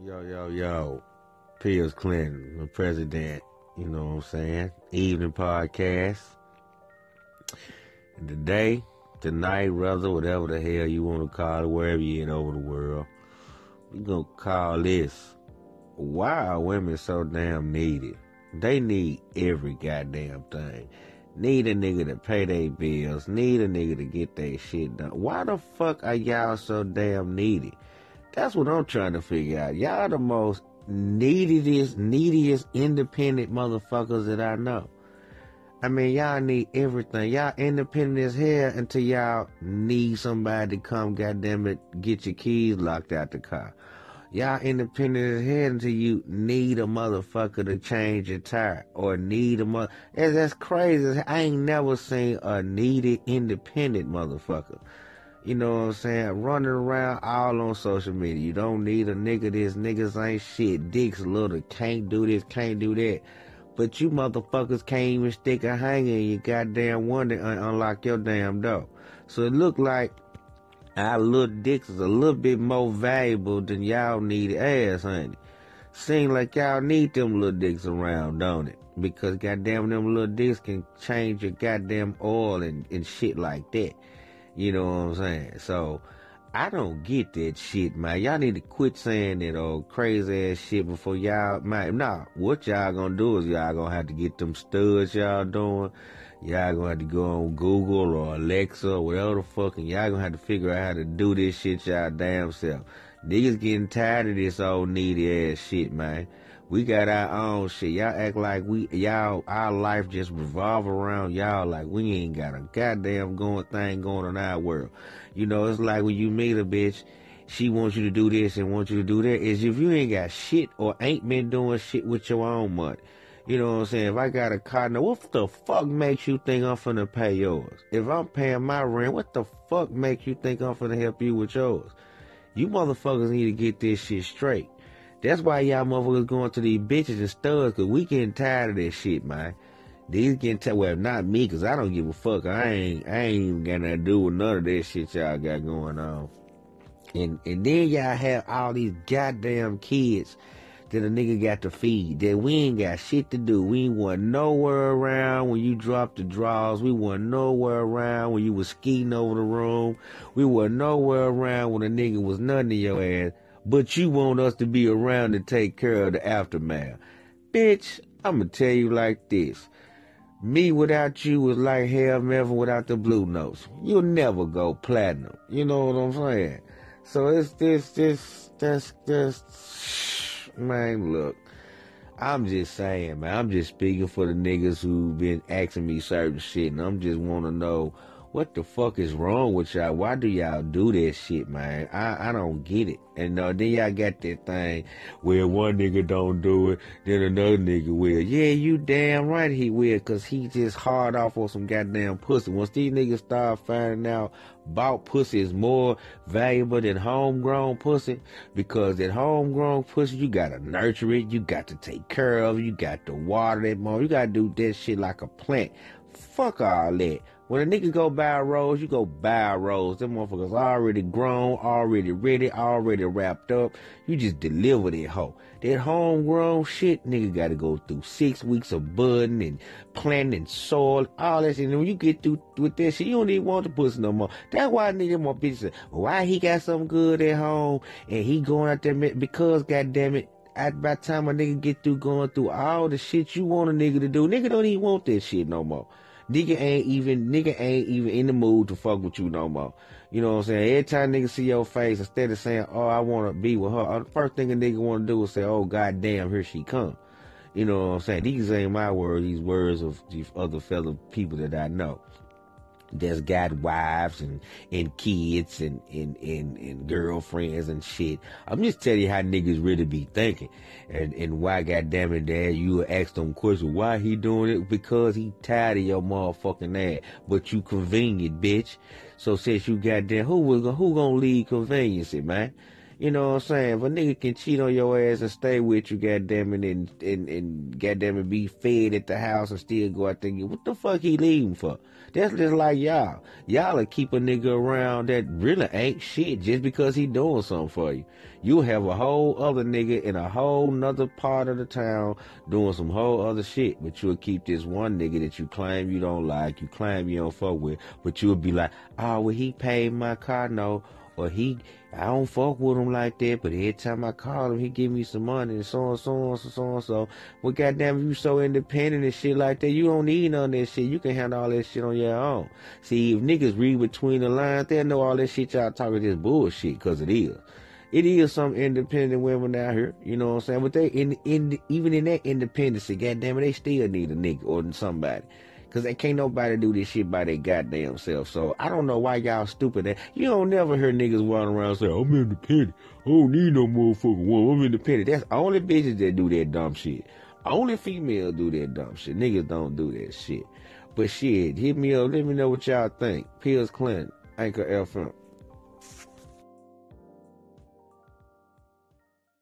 Yo, yo, yo. Piers Clinton, the president, you know what I'm saying? Evening podcast. Today, tonight, rather, whatever the hell you want to call it, wherever you're in over the world, we gonna call this Why are women so damn needed? They need every goddamn thing. Need a nigga to pay their bills. Need a nigga to get their shit done. Why the fuck are y'all so damn needy? That's what I'm trying to figure out. Y'all the most neediest, neediest, independent motherfuckers that I know. I mean, y'all need everything. Y'all independent as hell until y'all need somebody to come, goddamn it, get your keys locked out the car. Y'all independent as hell until you need a motherfucker to change your tire or need a mother. That's crazy. I ain't never seen a needed independent motherfucker. You know what I'm saying? Running around all on social media. You don't need a nigga this. Niggas ain't shit. Dicks little. Can't do this. Can't do that. But you motherfuckers can't even stick a hanger in your goddamn window and unlock your damn door. So it look like our little dicks is a little bit more valuable than y'all need ass, honey. Seem like y'all need them little dicks around, don't it? Because goddamn them little dicks can change your goddamn oil and, and shit like that. You know what I'm saying? So I don't get that shit, man. Y'all need to quit saying that old crazy ass shit before y'all man. Nah, what y'all gonna do is y'all gonna have to get them studs y'all doing Y'all gonna have to go on Google or Alexa or whatever the fuck, and y'all gonna have to figure out how to do this shit y'all damn self. Niggas getting tired of this old needy ass shit, man. We got our own shit. Y'all act like we, y'all, our life just revolve around y'all like we ain't got a goddamn going thing going on our world. You know, it's like when you meet a bitch, she wants you to do this and wants you to do that. Is if you ain't got shit or ain't been doing shit with your own money. You know what I'm saying? If I got a car, now what the fuck makes you think I'm finna pay yours? If I'm paying my rent, what the fuck makes you think I'm finna help you with yours? You motherfuckers need to get this shit straight. That's why y'all motherfuckers going to these bitches and studs, cause we getting tired of this shit, man. These getting tired, well, not me, cause I don't give a fuck. I ain't, I ain't even got nothing to do with none of that shit y'all got going on. And, and then y'all have all these goddamn kids that a nigga got to feed. That we ain't got shit to do. We ain't want nowhere around when you dropped the drawers. We want nowhere around when you was skiing over the room. We were nowhere around when a nigga was nothing in your ass. But you want us to be around to take care of the aftermath. Bitch, I'ma tell you like this. Me without you is like Harold Melvin without the blue notes. You'll never go platinum. You know what I'm saying? So it's this, this, this, this, man, look, I'm just saying, man. I'm just speaking for the niggas who've been asking me certain shit, and I'm just want to know what the fuck is wrong with y'all? Why do y'all do that shit, man? I, I don't get it. And uh, then y'all got that thing where one nigga don't do it, then another nigga will. Yeah, you damn right he will, cause he just hard off on some goddamn pussy. Once these niggas start finding out bought pussy is more valuable than homegrown pussy, because that homegrown pussy, you gotta nurture it, you got to take care of it, you got to water it more, you gotta do that shit like a plant. Fuck all that. When a nigga go buy a rose, you go buy a rose. Them motherfuckers already grown, already ready, already wrapped up. You just deliver that hoe. That homegrown shit, nigga gotta go through six weeks of budding and planting soil, all that shit. And when you get through with that shit, you don't even want the pussy no more. That's why nigga more bitches why he got something good at home and he going out there because goddamn it, at by time a nigga get through going through all the shit you want a nigga to do, nigga don't even want that shit no more. Nigga ain't even nigga ain't even in the mood to fuck with you no more. You know what I'm saying? Every time nigga see your face, instead of saying, "Oh, I want to be with her," uh, the first thing a nigga want to do is say, "Oh, goddamn, here she come." You know what I'm saying? These ain't my words. These words of these other fellow people that I know that's got wives and, and kids and, and, and, and girlfriends and shit. I'm just telling you how niggas really be thinking. And, and why, goddamn it, dad, you ask them questions. Why he doing it? Because he tired of your motherfucking ass. But you convenient, bitch. So since you goddamn, who will, who gonna lead convenience, man? You know what I'm saying? If a nigga can cheat on your ass and stay with you, goddamn it, and, and, and goddamn it, be fed at the house and still go out there, what the fuck he leaving for? That's just like y'all. Y'all will keep a nigga around that really ain't shit just because he doing something for you. You'll have a whole other nigga in a whole nother part of the town doing some whole other shit, but you'll keep this one nigga that you claim you don't like, you claim you don't fuck with, but you'll be like, oh, well, he paid my car note, or he, I don't fuck with him like that, but every time I call him, he give me some money and so on, so on, so, so on, so. Well, goddamn, you so independent and shit like that, you don't need none of that shit. You can handle all that shit on your own. See, if niggas read between the lines, they'll know all that shit y'all talking this bullshit, cause it is. It is some independent women out here, you know what I'm saying? But they, in, in, even in that independency, goddamn it, they still need a nigga or somebody. Cause they can't nobody do this shit by their goddamn self. So I don't know why y'all stupid. That you don't never hear niggas walking around say, "I'm independent. I don't need no motherfucking woman. I'm independent." That's only bitches that do that dumb shit. Only females do that dumb shit. Niggas don't do that shit. But shit, hit me up. Let me know what y'all think. Pills Clinton, Anchor FM.